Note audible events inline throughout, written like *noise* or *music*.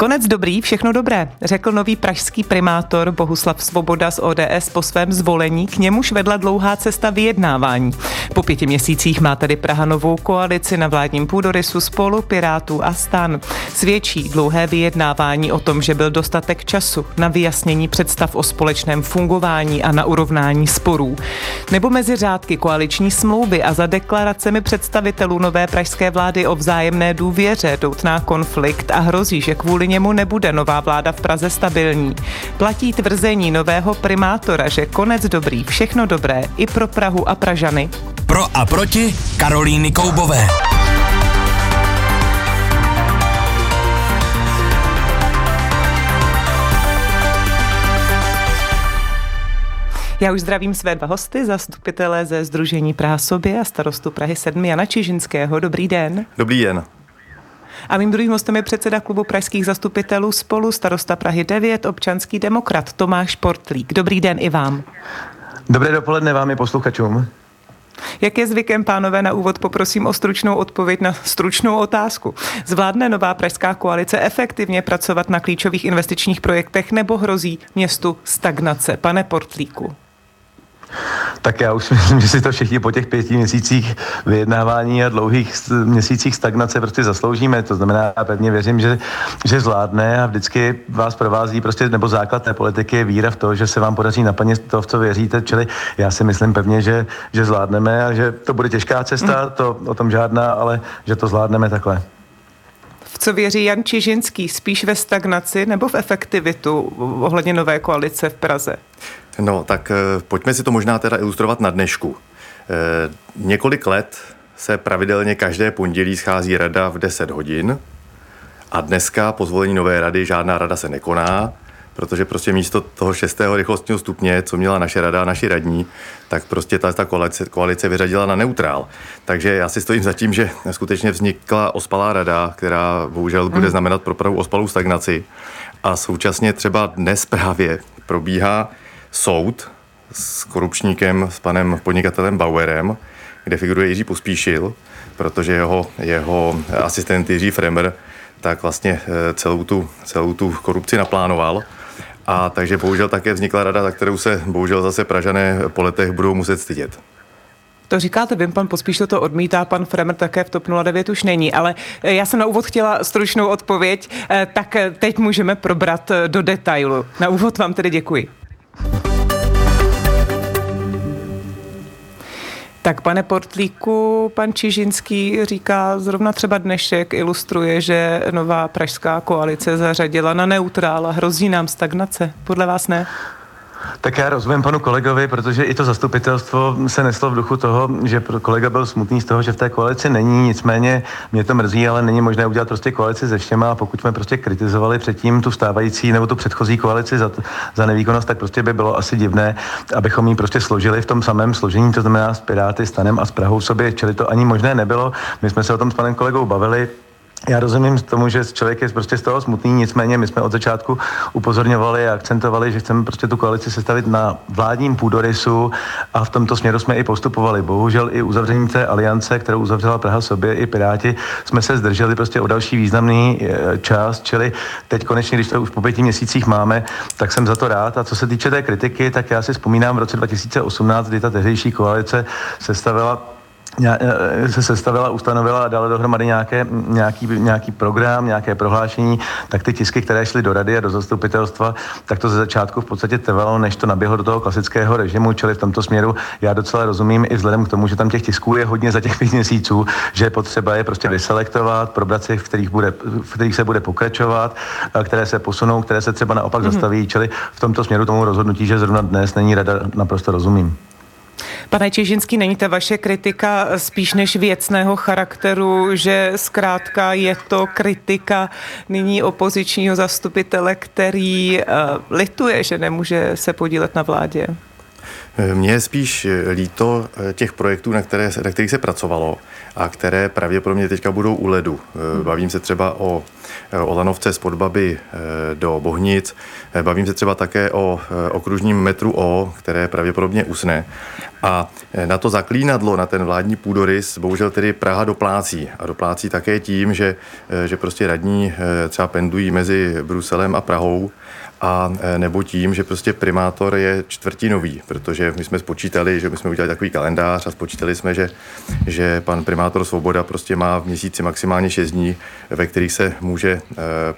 Konec dobrý, všechno dobré, řekl nový pražský primátor Bohuslav Svoboda z ODS po svém zvolení, k němuž vedla dlouhá cesta vyjednávání. Po pěti měsících má tedy Praha novou koalici na vládním půdorysu spolu Pirátů a stan. Svědčí dlouhé vyjednávání o tom, že byl dostatek času na vyjasnění představ o společném fungování a na urovnání sporů. Nebo mezi řádky koaliční smlouvy a za deklaracemi představitelů nové pražské vlády o vzájemné důvěře doutná konflikt a hrozí, že kvůli němu nebude nová vláda v Praze stabilní. Platí tvrzení nového primátora, že konec dobrý, všechno dobré i pro Prahu a Pražany. Pro a proti Karolíny Koubové. Já už zdravím své dva hosty, zastupitele ze Združení Praha sobě a starostu Prahy 7 Jana Čižinského. Dobrý den. Dobrý den. A mým druhým hostem je předseda klubu pražských zastupitelů spolu starosta Prahy 9, občanský demokrat Tomáš Portlík. Dobrý den i vám. Dobré dopoledne vám i posluchačům. Jak je zvykem, pánové, na úvod poprosím o stručnou odpověď na stručnou otázku. Zvládne nová pražská koalice efektivně pracovat na klíčových investičních projektech nebo hrozí městu stagnace? Pane Portlíku. Tak já už *laughs* myslím, že si to všichni po těch pěti měsících vyjednávání a dlouhých měsících stagnace prostě zasloužíme. To znamená, já pevně věřím, že, že zvládne a vždycky vás provází prostě, nebo základ té politiky je víra v to, že se vám podaří naplnit to, v co věříte. Čili já si myslím pevně, že, že zvládneme a že to bude těžká cesta, mm. to o tom žádná, ale že to zvládneme takhle. V co věří Jan Čižinský? Spíš ve stagnaci nebo v efektivitu ohledně nové koalice v Praze? No, tak eh, pojďme si to možná teda ilustrovat na dnešku. E, několik let se pravidelně každé pondělí schází rada v 10 hodin a dneska po zvolení nové rady žádná rada se nekoná, protože prostě místo toho šestého rychlostního stupně, co měla naše rada a naši radní, tak prostě ta, ta koalice, koalice vyřadila na neutrál. Takže já si stojím za tím, že skutečně vznikla ospalá rada, která bohužel bude hmm. znamenat pro Prahu ospalou stagnaci. A současně třeba dnes právě probíhá soud s korupčníkem, s panem podnikatelem Bauerem, kde figuruje Jiří Pospíšil, protože jeho, jeho asistent Jiří Fremer tak vlastně eh, celou tu, celou tu korupci naplánoval. A takže bohužel také vznikla rada, za kterou se bohužel zase Pražané po letech budou muset stydět. To říkáte vy, pan Pospíšil to odmítá, pan Fremer také v TOP 09 už není, ale eh, já jsem na úvod chtěla stručnou odpověď, eh, tak teď můžeme probrat do detailu. Na úvod vám tedy děkuji. Tak pane Portlíku, pan Čižinský říká, zrovna třeba dnešek ilustruje, že nová pražská koalice zařadila na neutrála. Hrozí nám stagnace? Podle vás ne? Tak já rozumím panu kolegovi, protože i to zastupitelstvo se neslo v duchu toho, že kolega byl smutný z toho, že v té koalici není, nicméně mě to mrzí, ale není možné udělat prostě koalici se všema. A pokud jsme prostě kritizovali předtím tu stávající nebo tu předchozí koalici za, za nevýkonnost, tak prostě by bylo asi divné, abychom ji prostě složili v tom samém složení, to znamená s Piráty, Stanem a s Prahou sobě, čili to ani možné nebylo. My jsme se o tom s panem kolegou bavili, já rozumím tomu, že člověk je prostě z toho smutný, nicméně my jsme od začátku upozorňovali a akcentovali, že chceme prostě tu koalici sestavit na vládním půdorysu a v tomto směru jsme i postupovali. Bohužel i uzavření té aliance, kterou uzavřela Praha sobě i Piráti, jsme se zdrželi prostě o další významný e, čas, čili teď konečně, když to už po pěti měsících máme, tak jsem za to rád. A co se týče té kritiky, tak já si vzpomínám v roce 2018, kdy ta tehdejší koalice sestavila se sestavila, ustanovila a dala dohromady nějaké, nějaký, nějaký program, nějaké prohlášení, tak ty tisky, které šly do rady a do zastupitelstva, tak to ze začátku v podstatě trvalo, než to naběhlo do toho klasického režimu, čili v tomto směru já docela rozumím i vzhledem k tomu, že tam těch tisků je hodně za těch pět měsíců, že je potřeba je prostě vyselektovat, probrat si, v kterých, bude, v kterých se bude pokračovat, které se posunou, které se třeba naopak mm-hmm. zastaví, čili v tomto směru tomu rozhodnutí, že zrovna dnes není rada, naprosto rozumím. Pane Čižinský, není ta vaše kritika spíš než věcného charakteru, že zkrátka je to kritika nyní opozičního zastupitele, který uh, lituje, že nemůže se podílet na vládě? Mně je spíš líto eh, těch projektů, na, které, na kterých se pracovalo a které pravděpodobně teďka budou u ledu. Eh, bavím se třeba o o lanovce z Podbaby do Bohnic. Bavím se třeba také o okružním metru O, které pravděpodobně usne. A na to zaklínadlo, na ten vládní půdorys, bohužel tedy Praha doplácí. A doplácí také tím, že, že prostě radní třeba pendují mezi Bruselem a Prahou a e, nebo tím, že prostě primátor je čtvrtinový, protože my jsme spočítali, že my jsme udělali takový kalendář a spočítali jsme, že, že pan primátor Svoboda prostě má v měsíci maximálně 6 dní, ve kterých se může e,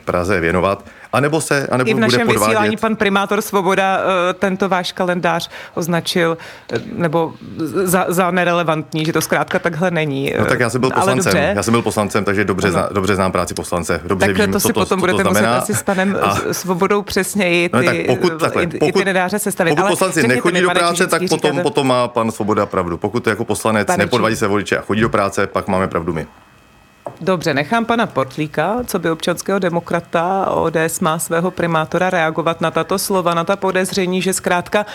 Praze věnovat a nebo se, a nebo I v našem bude podvádět. vysílání pan primátor Svoboda eh, tento váš kalendář označil eh, nebo za, za nerelevantní, že to zkrátka takhle není. No tak já jsem byl poslancem, já jsem byl poslancem, takže dobře, zna, dobře znám práci poslance, dobře tak vím, to si co to, potom co budete to muset asi s panem a... Svobodou přesněji ty, no, tak pokud, takhle, pokud, i ty nedáře sestavit. Pokud poslanci nechodí do práce, tak potom, říkáte... potom má pan Svoboda pravdu. Pokud jako poslanec pane nepodvádí se voliče a chodí do práce, pak máme pravdu my. Dobře, nechám pana Portlíka, co by občanského demokrata ODS má svého primátora reagovat na tato slova, na ta podezření, že zkrátka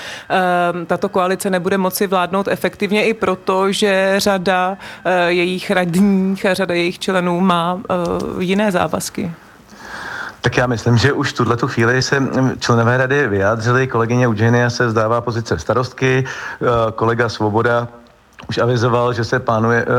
um, tato koalice nebude moci vládnout efektivně i proto, že řada uh, jejich radních a řada jejich členů má uh, jiné závazky. Tak já myslím, že už tuhle tu chvíli se členové rady vyjádřili. Kolegyně Eugenia se vzdává pozice starostky, kolega Svoboda už avizoval, že se plánuje, eh,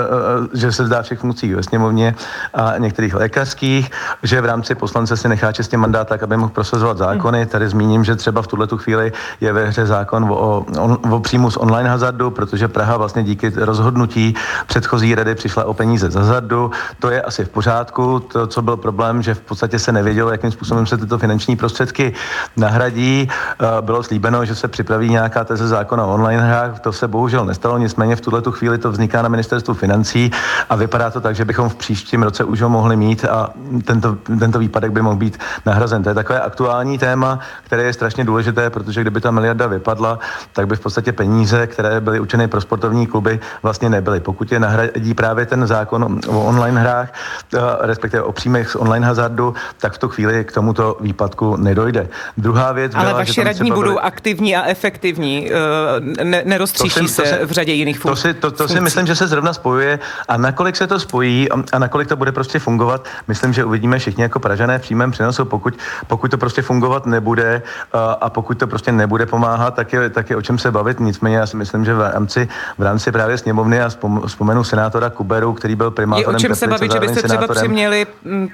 eh, že se zdá všech funkcí ve sněmovně a některých lékařských, že v rámci poslance si nechá čistě mandát tak, aby mohl prosazovat zákony. Hmm. Tady zmíním, že třeba v tuhle tu chvíli je ve hře zákon o, o, o příjmu z online hazardu, protože Praha vlastně díky rozhodnutí předchozí rady přišla o peníze za hazardu. To je asi v pořádku. To, co byl problém, že v podstatě se nevědělo, jakým způsobem se tyto finanční prostředky nahradí. Eh, bylo slíbeno, že se připraví nějaká teze zákona o online hrách. To se bohužel nestalo, nicméně v tuhle tu chvíli to vzniká na ministerstvu financí a vypadá to tak, že bychom v příštím roce už ho mohli mít a tento, tento výpadek by mohl být nahrazen. To je takové aktuální téma, které je strašně důležité, protože kdyby ta miliarda vypadla, tak by v podstatě peníze, které byly určeny pro sportovní kluby, vlastně nebyly. Pokud je nahradí právě ten zákon o online hrách, eh, respektive o příjmech z online hazardu, tak v tu chvíli k tomuto výpadku nedojde. Druhá věc Ale byla, vaši radní budou byli... aktivní a efektivní, eh, ne, neroztříší se, se v řadě jiných funkcí. To si, to, to si myslím, že se zrovna spojuje a nakolik se to spojí a nakolik to bude prostě fungovat, myslím, že uvidíme všichni jako Pražané v přímém přenosu, pokud, pokud to prostě fungovat nebude a, a pokud to prostě nebude pomáhat, tak je, tak je o čem se bavit. Nicméně já si myslím, že v rámci, v rámci právě sněmovny a vzpomenu senátora Kuberu, který byl primátorem. Je o čem se bavit, že byste třeba přiměli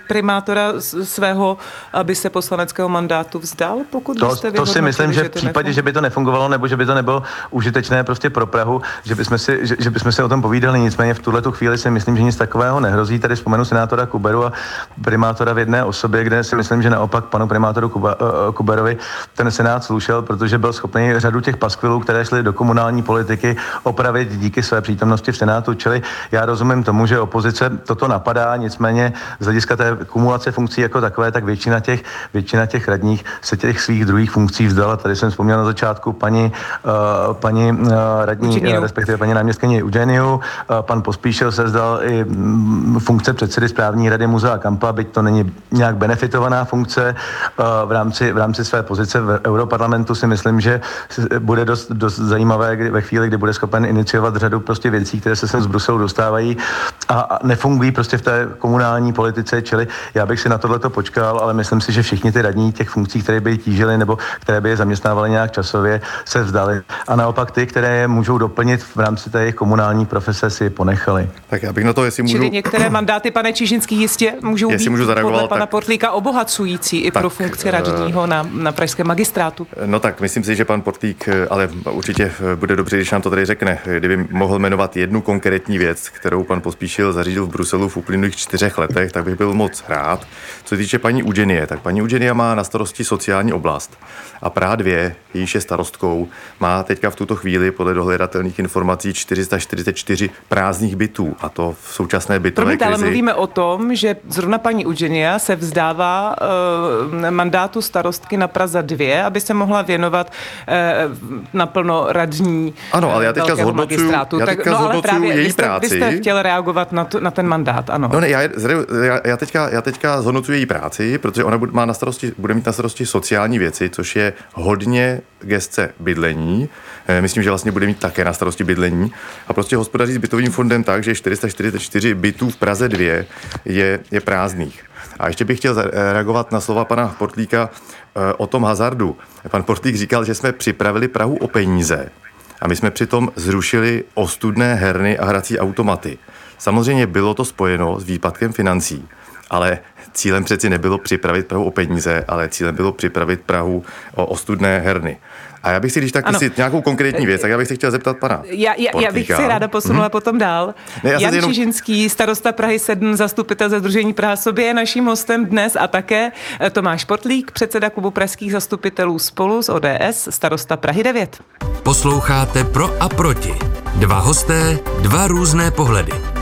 primátora svého, aby se poslaneckého mandátu vzdal, pokud to, byste to si myslím, že v případě, že by to nefungovalo nebo že by to nebylo užitečné prostě pro Prahu, že bychom si, že, že bychom si o tom povídali, nicméně v tuhle tu chvíli si myslím, že nic takového nehrozí. Tady vzpomenu senátora Kuberu a primátora v jedné osobě, kde si myslím, že naopak panu primátoru Kuba, uh, Kuberovi ten senát slušel, protože byl schopný řadu těch paskvilů, které šly do komunální politiky, opravit díky své přítomnosti v senátu. Čili já rozumím tomu, že opozice toto napadá, nicméně z hlediska té kumulace funkcí jako takové, tak většina těch, většina těch radních se těch svých druhých funkcí vzdala. Tady jsem vzpomněl na začátku paní, uh, paní uh, radní, uh, respektive paní náměstkyni Eugeniu. Pan Pospíšil se zdal i mm, funkce předsedy správní rady Muzea Kampa, byť to není nějak benefitovaná funkce. V rámci, v rámci své pozice v Europarlamentu si myslím, že bude dost, dost zajímavé kdy, ve chvíli, kdy bude schopen iniciovat řadu prostě věcí, které se sem z Bruselu dostávají a nefungují prostě v té komunální politice, čili já bych si na tohleto počkal, ale myslím si, že všichni ty radní těch funkcí, které by je tížily nebo které by je zaměstnávaly nějak časově, se vzdali. A naopak ty, které je můžou doplnit v rámci té jejich komunální profese si ponechali. Tak já bych na to, jestli můžu... Čili některé mandáty, pane Čižinský, jistě můžou jestli být můžu zareagovat, podle pana tak... Portlíka obohacující i tak, pro funkci radního na, na pražském magistrátu. No tak myslím si, že pan Portlík, ale určitě bude dobře, když nám to tady řekne, kdyby mohl jmenovat jednu konkrétní věc, kterou pan Pospíšil zařídil v Bruselu v uplynulých čtyřech letech, tak bych byl moc rád. Co se týče paní Udženie, tak paní Udženie má na starosti sociální oblast a Praha 2, jejíž je starostkou, má teďka v tuto chvíli podle dohledatelných informací 444 prázdných bytů a to v současné bytové Promiňte, krizi. ale mluvíme o tom, že zrovna paní Eugenia se vzdává uh, mandátu starostky na Praze 2, aby se mohla věnovat uh, naplno radní Ano, ale já teďka zhodnocuju, já teďka tak, no, ale právě její byste, práci. Byste chtěl reagovat na, tu, na ten mandát, ano. No ne, já, já, já, teďka, já teďka zhodnocuji její práci, protože ona bude, má na starosti, bude mít na starosti sociální věci, což je hodně gestce bydlení. Eh, myslím, že vlastně bude mít také na starosti bydlení. A prostě hospodaří s bytovým fondem tak, že 444 bytů v Praze 2 je, je prázdných. A ještě bych chtěl reagovat na slova pana Portlíka o tom hazardu. Pan Portlík říkal, že jsme připravili Prahu o peníze a my jsme přitom zrušili ostudné herny a hrací automaty. Samozřejmě bylo to spojeno s výpadkem financí, ale cílem přeci nebylo připravit Prahu o peníze, ale cílem bylo připravit Prahu o ostudné herny. A já bych si, když tak ano. nějakou konkrétní věc, tak já bych si chtěl zeptat pana. Já, já, já bych si ráda posunula hmm. potom dál. Ne, Jan jenom... Čižinský, starosta Prahy 7, zastupitel ze Združení Praha sobě je naším hostem dnes a také eh, Tomáš Potlík, předseda klubu pražských zastupitelů spolu z ODS, starosta Prahy 9. Posloucháte Pro a proti. Dva hosté, dva různé pohledy.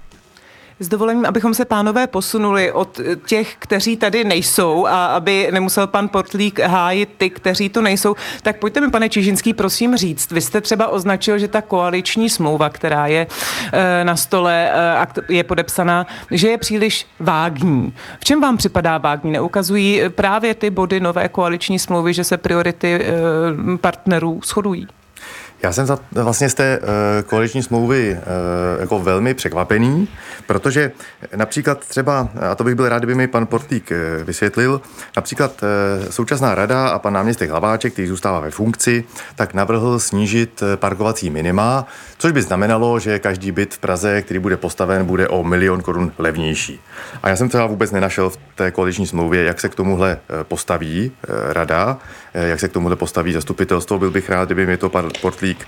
S dovolením, abychom se pánové posunuli od těch, kteří tady nejsou a aby nemusel pan Portlík hájit ty, kteří tu nejsou, tak pojďte mi, pane Čižinský, prosím říct. Vy jste třeba označil, že ta koaliční smlouva, která je e, na stole e, a je podepsaná, že je příliš vágní. V čem vám připadá vágní? Neukazují právě ty body nové koaliční smlouvy, že se priority partnerů shodují? Já jsem za, vlastně z té uh, koaliční smlouvy uh, jako velmi překvapený, protože například třeba, a to bych byl rád, kdyby mi pan Portík uh, vysvětlil, například uh, současná rada a pan náměstek Hlaváček, který zůstává ve funkci, tak navrhl snížit parkovací minima, což by znamenalo, že každý byt v Praze, který bude postaven, bude o milion korun levnější. A já jsem třeba vůbec nenašel v té koaliční smlouvě, jak se k tomuhle postaví rada, jak se k tomuhle postaví zastupitelstvo. Byl bych rád, kdyby mi to pan Portlík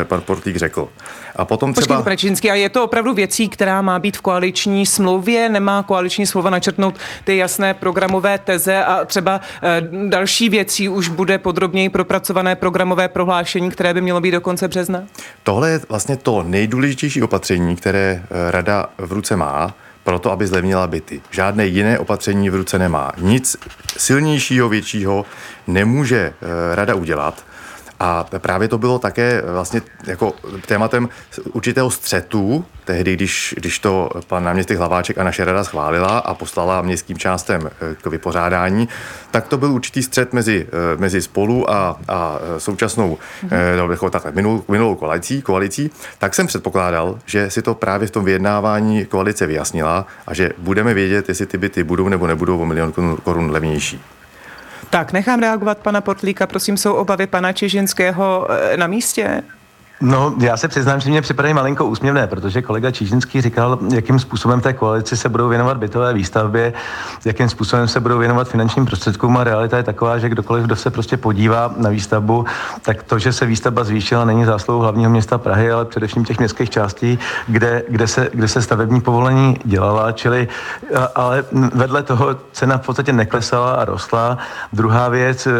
eh, pan Portlík řekl. A potom třeba... Počkejte, a je to opravdu věcí, která má být v koaliční smlouvě? Nemá koaliční smlouva načrtnout ty jasné programové teze a třeba eh, další věcí už bude podrobněji propracované programové prohlášení, které by mělo být do konce března? Tohle je vlastně to nejdůležitější opatření, které eh, rada v ruce má proto, aby zlevnila byty. Žádné jiné opatření v ruce nemá. Nic silnějšího, většího nemůže rada udělat. A právě to bylo také vlastně jako tématem určitého střetu, tehdy, když, když to pan náměstek Hlaváček a naše rada schválila a poslala městským částem eh, k vypořádání, tak to byl určitý střet mezi, eh, mezi spolu a, a současnou, mm-hmm. jako takhle, minul, minulou koalicí, koalicí, tak jsem předpokládal, že si to právě v tom vyjednávání koalice vyjasnila a že budeme vědět, jestli ty byty budou nebo nebudou o milion korun levnější. Tak, nechám reagovat pana Portlíka. Prosím, jsou obavy pana Čižinského eh, na místě? No, já se přiznám, že mě připadají malinko úsměvné, protože kolega Čížinský říkal, jakým způsobem té koalici se budou věnovat bytové výstavbě, jakým způsobem se budou věnovat finančním prostředkům a realita je taková, že kdokoliv, kdo se prostě podívá na výstavbu, tak to, že se výstavba zvýšila, není zásluhou hlavního města Prahy, ale především těch městských částí, kde, kde, se, kde se stavební povolení dělala, čili ale vedle toho cena v podstatě neklesala a rostla. Druhá věc, e,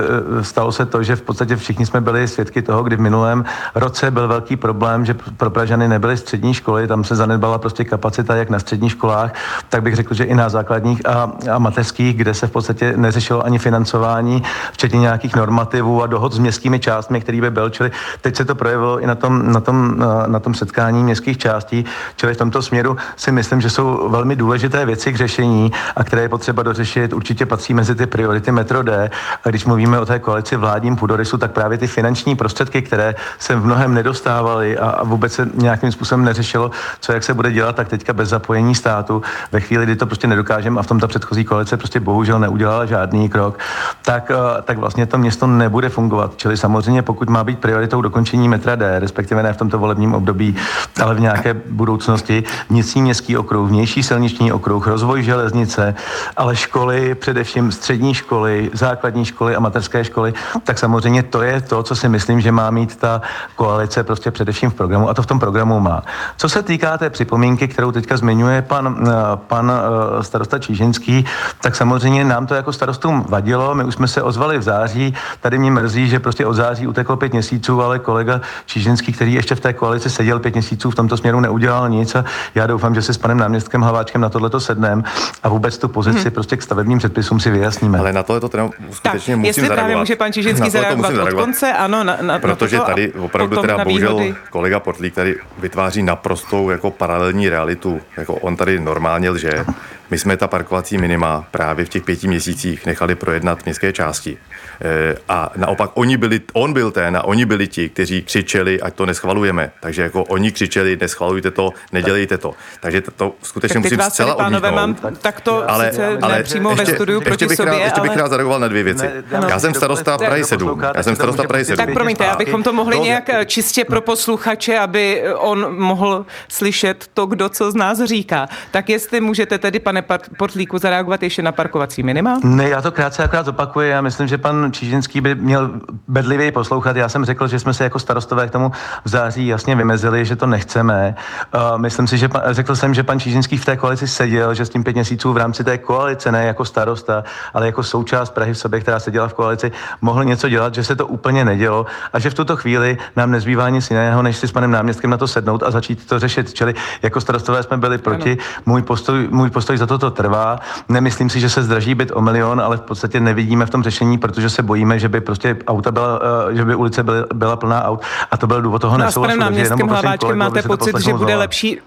stalo se to, že v podstatě všichni jsme byli svědky toho, kdy v minulém roce byl velký problém, že pro Pražany nebyly střední školy, tam se zanedbala prostě kapacita jak na středních školách, tak bych řekl, že i na základních a, a mateřských, kde se v podstatě neřešilo ani financování, včetně nějakých normativů a dohod s městskými částmi, který by byl. Čili teď se to projevilo i na tom, na tom, na, tom setkání městských částí. Čili v tomto směru si myslím, že jsou velmi důležité věci k řešení a které je potřeba dořešit. Určitě patří mezi ty priority Metro D. A když mluvíme o té koalici vládním půdorysu, tak právě ty finanční prostředky, které se v mnohem nedostává dostávali a, a vůbec se nějakým způsobem neřešilo, co jak se bude dělat, tak teďka bez zapojení státu, ve chvíli, kdy to prostě nedokážeme a v tom ta předchozí koalice prostě bohužel neudělala žádný krok, tak, eh, tak vlastně to město nebude fungovat. Čili samozřejmě, pokud má být prioritou dokončení metra D, respektive ne v tomto volebním období, ale v nějaké budoucnosti, vnitřní městský okruh, vnější silniční okruh, rozvoj železnice, ale školy, především střední školy, základní školy a mateřské školy, tak samozřejmě to je to, co si myslím, že má mít ta koalice prostě především v programu a to v tom programu má. Co se týká té připomínky, kterou teďka zmiňuje pan, eh, pan eh, starosta Čížinský, tak samozřejmě nám to jako starostům vadilo. My už jsme se ozvali v září. Tady mě mrzí, že prostě od září uteklo pět měsíců, ale kolega Čížinský, který ještě v té koalici seděl pět měsíců, v tomto směru neudělal nic a já doufám, že se s panem náměstkem Hlaváčkem na tohleto sednem a vůbec tu pozici hmm. prostě k stavebním předpisům si vyjasníme. Ale na tohle to teda skutečně tak, musím jestli zareagovat. může pan Čižinský zareagovat od konce, ano, na, na, protože na toto, tady opravdu teda bohužel výhody. kolega Portlík tady vytváří naprostou jako paralelní realitu. Jako on tady normálně lže. My jsme ta parkovací minima právě v těch pěti měsících nechali projednat městské části. E, a naopak oni byli, on byl ten a oni byli ti, kteří křičeli, ať to neschvalujeme. Takže jako oni křičeli, neschvalujte to, nedělejte to. Takže to, to skutečně tak musím vás zcela pánové, mám takto ale, sice ale přímo ještě, ve studiu ještě proti bych sobě, rád, Ještě bych rád zareagoval na dvě věci. Ne, já jsem starosta Prahy 7. Já jsem starosta Prahy 7. Tak promiňte, abychom to mohli nějak čistě pro posluchače, aby on mohl slyšet to, kdo co z nás říká. Tak jestli můžete tedy, pane Portlíku, zareagovat ještě na parkovací minima? Ne, já to krátce akorát zopakuju. Já myslím, že pan Čížinský by měl bedlivě poslouchat. Já jsem řekl, že jsme se jako starostové k tomu v září jasně vymezili, že to nechceme. Uh, myslím si, že pan, řekl jsem, že pan Čížinský v té koalici seděl, že s tím pět měsíců v rámci té koalice, ne jako starosta, ale jako součást Prahy v sobě, která seděla v koalici, mohl něco dělat, že se to úplně nedělo a že v tuto chvíli nám nezbývá nic jiného, než si s panem náměstkem na to sednout a začít to řešit. Čili jako starostové jsme byli proti. Můj postoj, můj postoj za toto trvá. Nemyslím si, že se zdraží byt o milion, ale v podstatě nevidíme v tom řešení, protože se bojíme, že by prostě auta byla, eh, že by ulice byla, byla plná aut a to byl důvod toho no nesouhlasu. Panem náměstkem Hlaváčkem máte pocit, že bude lepší,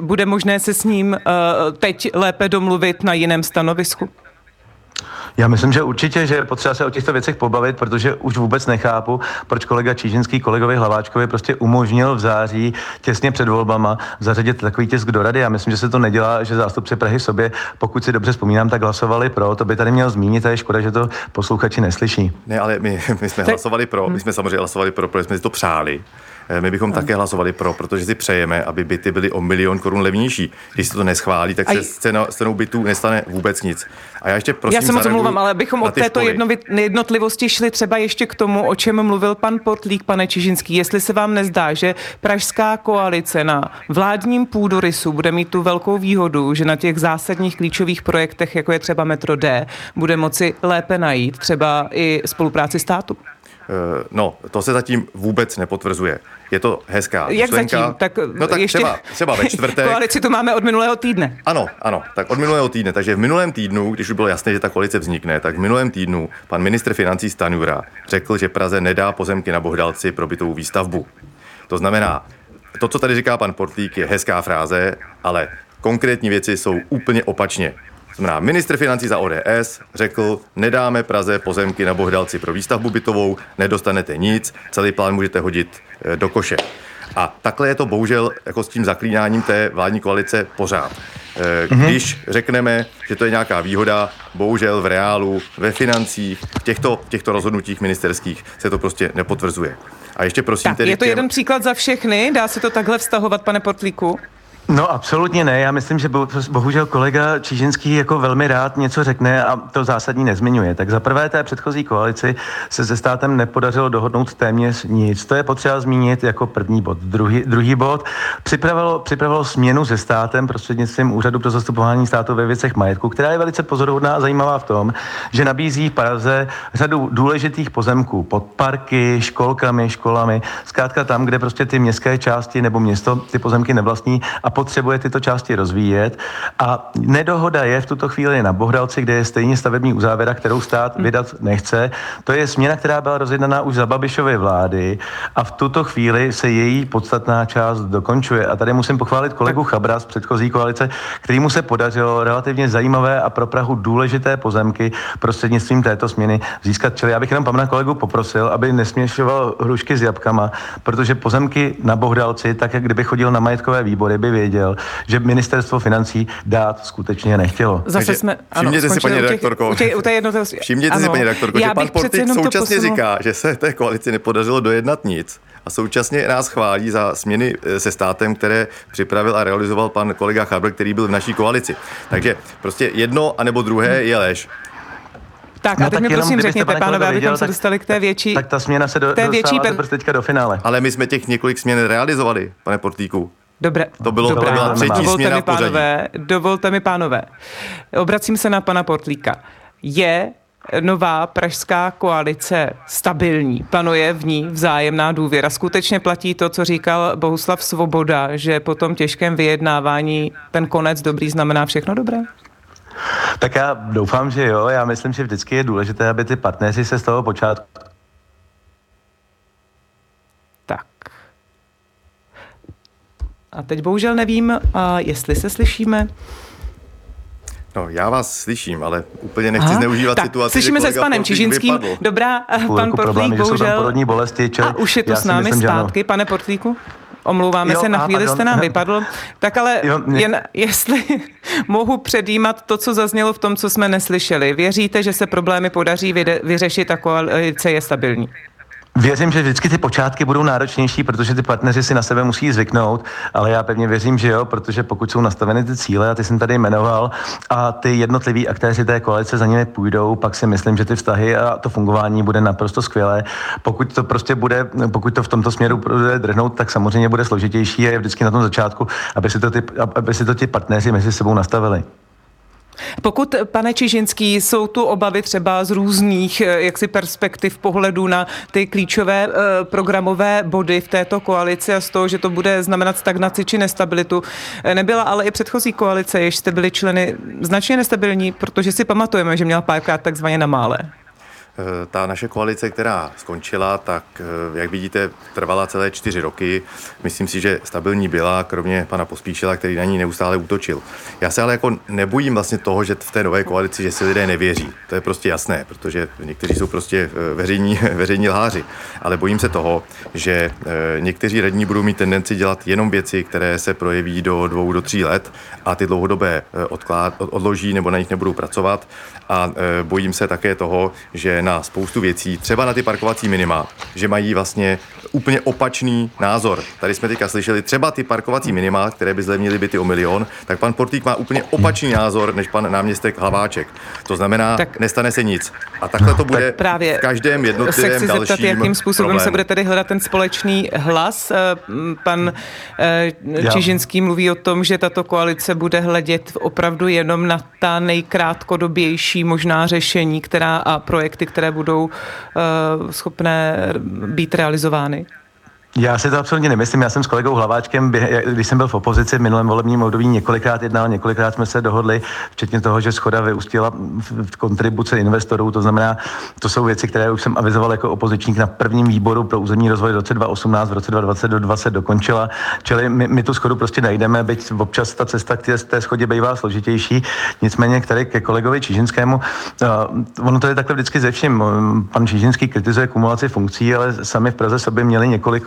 bude možné se s ním uh, teď lépe domluvit na jiném stanovisku? Já myslím, že určitě, že je potřeba se o těchto věcech pobavit, protože už vůbec nechápu, proč kolega Čížinský kolegovi Hlaváčkovi prostě umožnil v září těsně před volbama zařadit takový tisk do rady. Já myslím, že se to nedělá, že zástupci Prahy sobě, pokud si dobře vzpomínám, tak hlasovali pro. To by tady měl zmínit a je škoda, že to posluchači neslyší. Ne, ale my, my jsme hlasovali pro, my jsme samozřejmě hlasovali pro, protože jsme si to přáli. Eh, my bychom také hlasovali pro, protože si přejeme, aby byty byly o milion korun levnější. Když se to neschválí, tak se s cenou bytů nestane vůbec nic. A já ještě prosím. Já se moc omlouvám, ale bychom od této jednotlivosti šli třeba ještě k tomu, o čem mluvil pan Potlík, pane Čižinský. Jestli se vám nezdá, že pražská koalice na vládním půdorysu bude mít tu velkou výhodu, že na těch zásadních klíčových projektech, jako je třeba metro D, bude moci lépe najít třeba i spolupráci státu. Eh, no, to se zatím vůbec nepotvrzuje. Je to hezká Jak myšlenka. zatím? Tak, no tak ještě... třeba, třeba ve čtvrtek. *laughs* koalici tu máme od minulého týdne. Ano, ano, tak od minulého týdne. Takže v minulém týdnu, když už bylo jasné, že ta koalice vznikne, tak v minulém týdnu pan ministr financí Stanjura řekl, že Praze nedá pozemky na Bohdalci pro bytovou výstavbu. To znamená, to, co tady říká pan Portlík, je hezká fráze, ale konkrétní věci jsou úplně opačně. Znamená, ministr financí za ODS řekl, nedáme Praze pozemky na Bohdalci pro výstavbu bytovou, nedostanete nic, celý plán můžete hodit eh, do koše. A takhle je to bohužel jako s tím zaklínáním té vládní koalice pořád. Eh, mhm. Když řekneme, že to je nějaká výhoda, bohužel v reálu, ve financích, v těchto, v těchto rozhodnutích ministerských se to prostě nepotvrzuje. A ještě prosím tak, tedy... Je to těm... jeden příklad za všechny? Dá se to takhle vztahovat, pane Potlíku? No absolutně ne. Já myslím, že bohužel kolega Číženský jako velmi rád něco řekne a to zásadní nezmiňuje. Tak za prvé té předchozí koalici se se státem nepodařilo dohodnout téměř nic. To je potřeba zmínit jako první bod. Druhý, druhý bod připravilo, připravilo směnu se státem prostřednictvím Úřadu pro zastupování státu ve věcech majetku, která je velice pozoruhodná a zajímavá v tom, že nabízí v Praze řadu důležitých pozemků pod parky, školkami, školami, zkrátka tam, kde prostě ty městské části nebo město ty pozemky nevlastní a potřebuje tyto části rozvíjet. A nedohoda je v tuto chvíli na Bohdalci, kde je stejně stavební uzávera, kterou stát hmm. vydat nechce. To je směna, která byla rozjednaná už za Babišovy vlády a v tuto chvíli se její podstatná část dokončuje. A tady musím pochválit kolegu Chabra z předchozí koalice, kterýmu se podařilo relativně zajímavé a pro Prahu důležité pozemky prostřednictvím této směny získat. Čili já bych jenom pana kolegu poprosil, aby nesměšoval hrušky s jabkama, protože pozemky na Bohdalci, tak jak kdyby chodil na majetkové výbory, by věděl, že ministerstvo financí dát skutečně nechtělo. Zase Takže jsme, ano, všimněte si, paní redaktorko, u těch, u těch všimněte si, paní redaktorko, že pan Portik současně říká, že se té koalici nepodařilo dojednat nic a současně nás chválí za směny eh, se státem, které připravil a realizoval pan kolega Chabr, který byl v naší koalici. Takže prostě jedno anebo druhé je lež. Tak no, a teď mi prosím řekněte, pánové, abychom se dostali k té větší... Tak ta směna se do, té větší pe... teďka do finále. Ale my jsme těch několik směn realizovali, pane Portíku. Dobré. To bylo Dobré. byla třetí dovolte směna mi, pánové, dovolte mi, pánové, obracím se na pana Portlíka. Je nová pražská koalice stabilní, panuje v ní vzájemná důvěra. Skutečně platí to, co říkal Bohuslav Svoboda, že po tom těžkém vyjednávání ten konec dobrý znamená všechno dobré? Tak já doufám, že jo. Já myslím, že vždycky je důležité, aby ty partneři se z toho počátku A teď bohužel nevím, jestli se slyšíme. No, já vás slyším, ale úplně nechci Aha, zneužívat tak, situaci, Slyšíme se s panem Čižinským. Vypadl. Dobrá, pan Portlík, bohužel. bolesti, čili a už je tu s námi myslím, zpátky, pane Portlíku? Omlouváme jo, se, na chvíli jste nám vypadl. Tak ale jo, jen jestli *laughs* mohu předjímat to, co zaznělo v tom, co jsme neslyšeli. Věříte, že se problémy podaří vyřešit a koalice je stabilní? Věřím, že vždycky ty počátky budou náročnější, protože ty partneři si na sebe musí zvyknout, ale já pevně věřím, že jo, protože pokud jsou nastaveny ty cíle, a ty jsem tady jmenoval, a ty jednotliví aktéři té koalice za nimi půjdou, pak si myslím, že ty vztahy a to fungování bude naprosto skvělé. Pokud to prostě bude, pokud to v tomto směru bude drhnout, tak samozřejmě bude složitější a je vždycky na tom začátku, aby si to, ty, aby si to ti partneři mezi sebou nastavili. Pokud, pane Čižinský, jsou tu obavy třeba z různých eh, jaksi perspektiv pohledu na ty klíčové eh, programové body v této koalici a z toho, že to bude znamenat stagnaci či nestabilitu, eh, nebyla ale i předchozí koalice, jež jste byli členy značně nestabilní, protože si pamatujeme, že měla párkrát takzvaně na mále. Eh, ta naše koalice, která skončila, tak eh, jak vidíte, trvala celé čtyři roky. Myslím si, že stabilní byla, kromě pana Pospíšila, který na ní neustále útočil. Já se ale jako nebojím vlastně toho, že v té nové koalici, že si lidé nevěří. To je prostě jasné, protože někteří jsou prostě eh, veřejní, *laughs* veřejní lháři. Ale bojím se toho, že někteří radní budou mít tendenci dělat jenom věci, které se projeví do dvou, do tří let a ty dlouhodobé odklad, odloží nebo na nich nebudou pracovat. A bojím se také toho, že na spoustu věcí, třeba na ty parkovací minima, že mají vlastně úplně opačný názor. Tady jsme teďka slyšeli třeba ty parkovací minima, které by zlevnily byty o milion, tak pan Portík má úplně opačný názor než pan náměstek Hlaváček. To znamená, tak, nestane se nic. A takhle to bude právě v každém jednotlivém se dalším zeptat, jakým způsobem problému. se bude tedy hledat ten společný hlas. Eh, pan eh, Čižinský mluví o tom, že tato koalice bude hledět opravdu jenom na ta nejkrátkodobější možná řešení, která a projekty, které budou uh, schopné být realizovány? Já si to absolutně nemyslím. Já jsem s kolegou Hlaváčkem, když jsem byl v opozici v minulém volebním období, několikrát jednal, několikrát jsme se dohodli, včetně toho, že schoda vyústila v kontribuce investorů. To znamená, to jsou věci, které už jsem avizoval jako opozičník na prvním výboru pro územní rozvoj v roce 2018, v roce 2020 do 20 dokončila. Čili my, my tu schodu prostě najdeme, byť občas ta cesta k té, té schodě bývá složitější. Nicméně, který ke kolegovi Čížinskému, uh, ono to je takhle vždycky ze vším. Pan Čížinský kritizuje kumulaci funkcí, ale sami v Praze sobě měli několik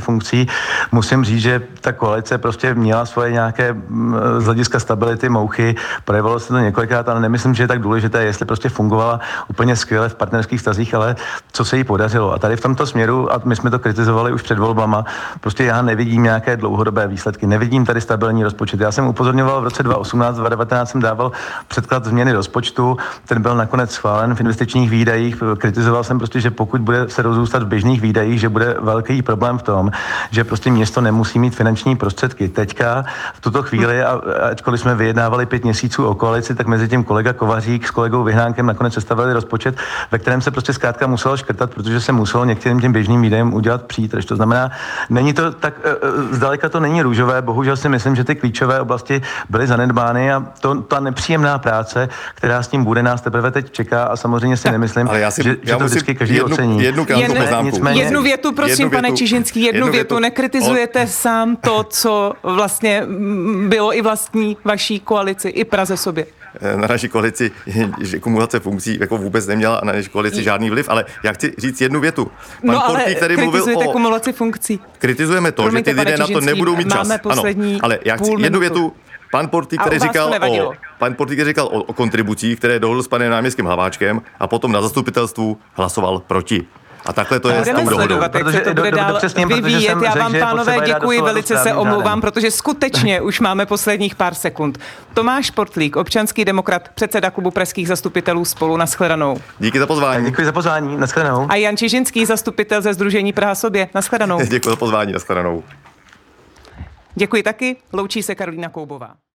funkcí. Musím říct, že ta koalice prostě měla svoje nějaké mm, z hlediska stability mouchy, projevilo se to několikrát, ale nemyslím, že je tak důležité, jestli prostě fungovala úplně skvěle v partnerských stazích, ale co se jí podařilo. A tady v tomto směru, a my jsme to kritizovali už před volbama, prostě já nevidím nějaké dlouhodobé výsledky, nevidím tady stabilní rozpočet. Já jsem upozorňoval v roce 2018, 2019 jsem dával předklad změny rozpočtu, ten byl nakonec schválen v investičních výdajích. Kritizoval jsem prostě, že pokud bude se rozrůstat v běžných výdajích, že bude velký problém v tom, že prostě město nemusí mít finanční prostředky. Teďka v tuto chvíli, a ačkoliv jsme vyjednávali pět měsíců o koalici, tak mezi tím kolega Kovařík s kolegou Vyhnánkem nakonec sestavili rozpočet, ve kterém se prostě zkrátka muselo škrtat, protože se muselo některým těm běžným výdajem udělat přítrž. To znamená, není to tak, e, e, zdaleka to není růžové, bohužel si myslím, že ty klíčové oblasti byly zanedbány a to, ta nepříjemná práce, která s tím bude, nás teprve teď čeká a samozřejmě si nemyslím, ale já si, že, já že to vždycky každý jednu, ocení. Jednu, Jen, jednu větu, prosím, jednu větu, pane Čižin, Zvolenský, jednu, jednu větu, větu nekritizujete o... sám to, co vlastně bylo i vlastní vaší koalici, i Praze sobě eh, na naší koalici, *laughs* že kumulace funkcí jako vůbec neměla na naší koalici žádný vliv, ale já chci říct jednu větu. Pan no, ale tady mluvil o... kumulaci funkcí. Kritizujeme to, Promiňte, že ty lidé na to nebudou mít čas. Ano, ale já chci jednu větu. Pan Porty, který říkal o, pan Porty, který říkal o, o kontribucích, které dohodl s panem náměstkem Hlaváčkem a potom na zastupitelstvu hlasoval proti. A takhle to je Budeme s tou sledovat, jak se to bude dál vyvíjet. Já vám, pánové, děkuji, velice se omlouvám, protože skutečně už máme posledních pár sekund. Tomáš Portlík, občanský demokrat, předseda klubu pražských zastupitelů spolu. Naschledanou. Díky za pozvání. Děkuji za pozvání. Naschledanou. A Jan Čižinský, zastupitel ze Združení Praha sobě. Naschledanou. *laughs* Děkuji za pozvání. Naschledanou. Děkuji taky. Loučí se Karolína Koubová.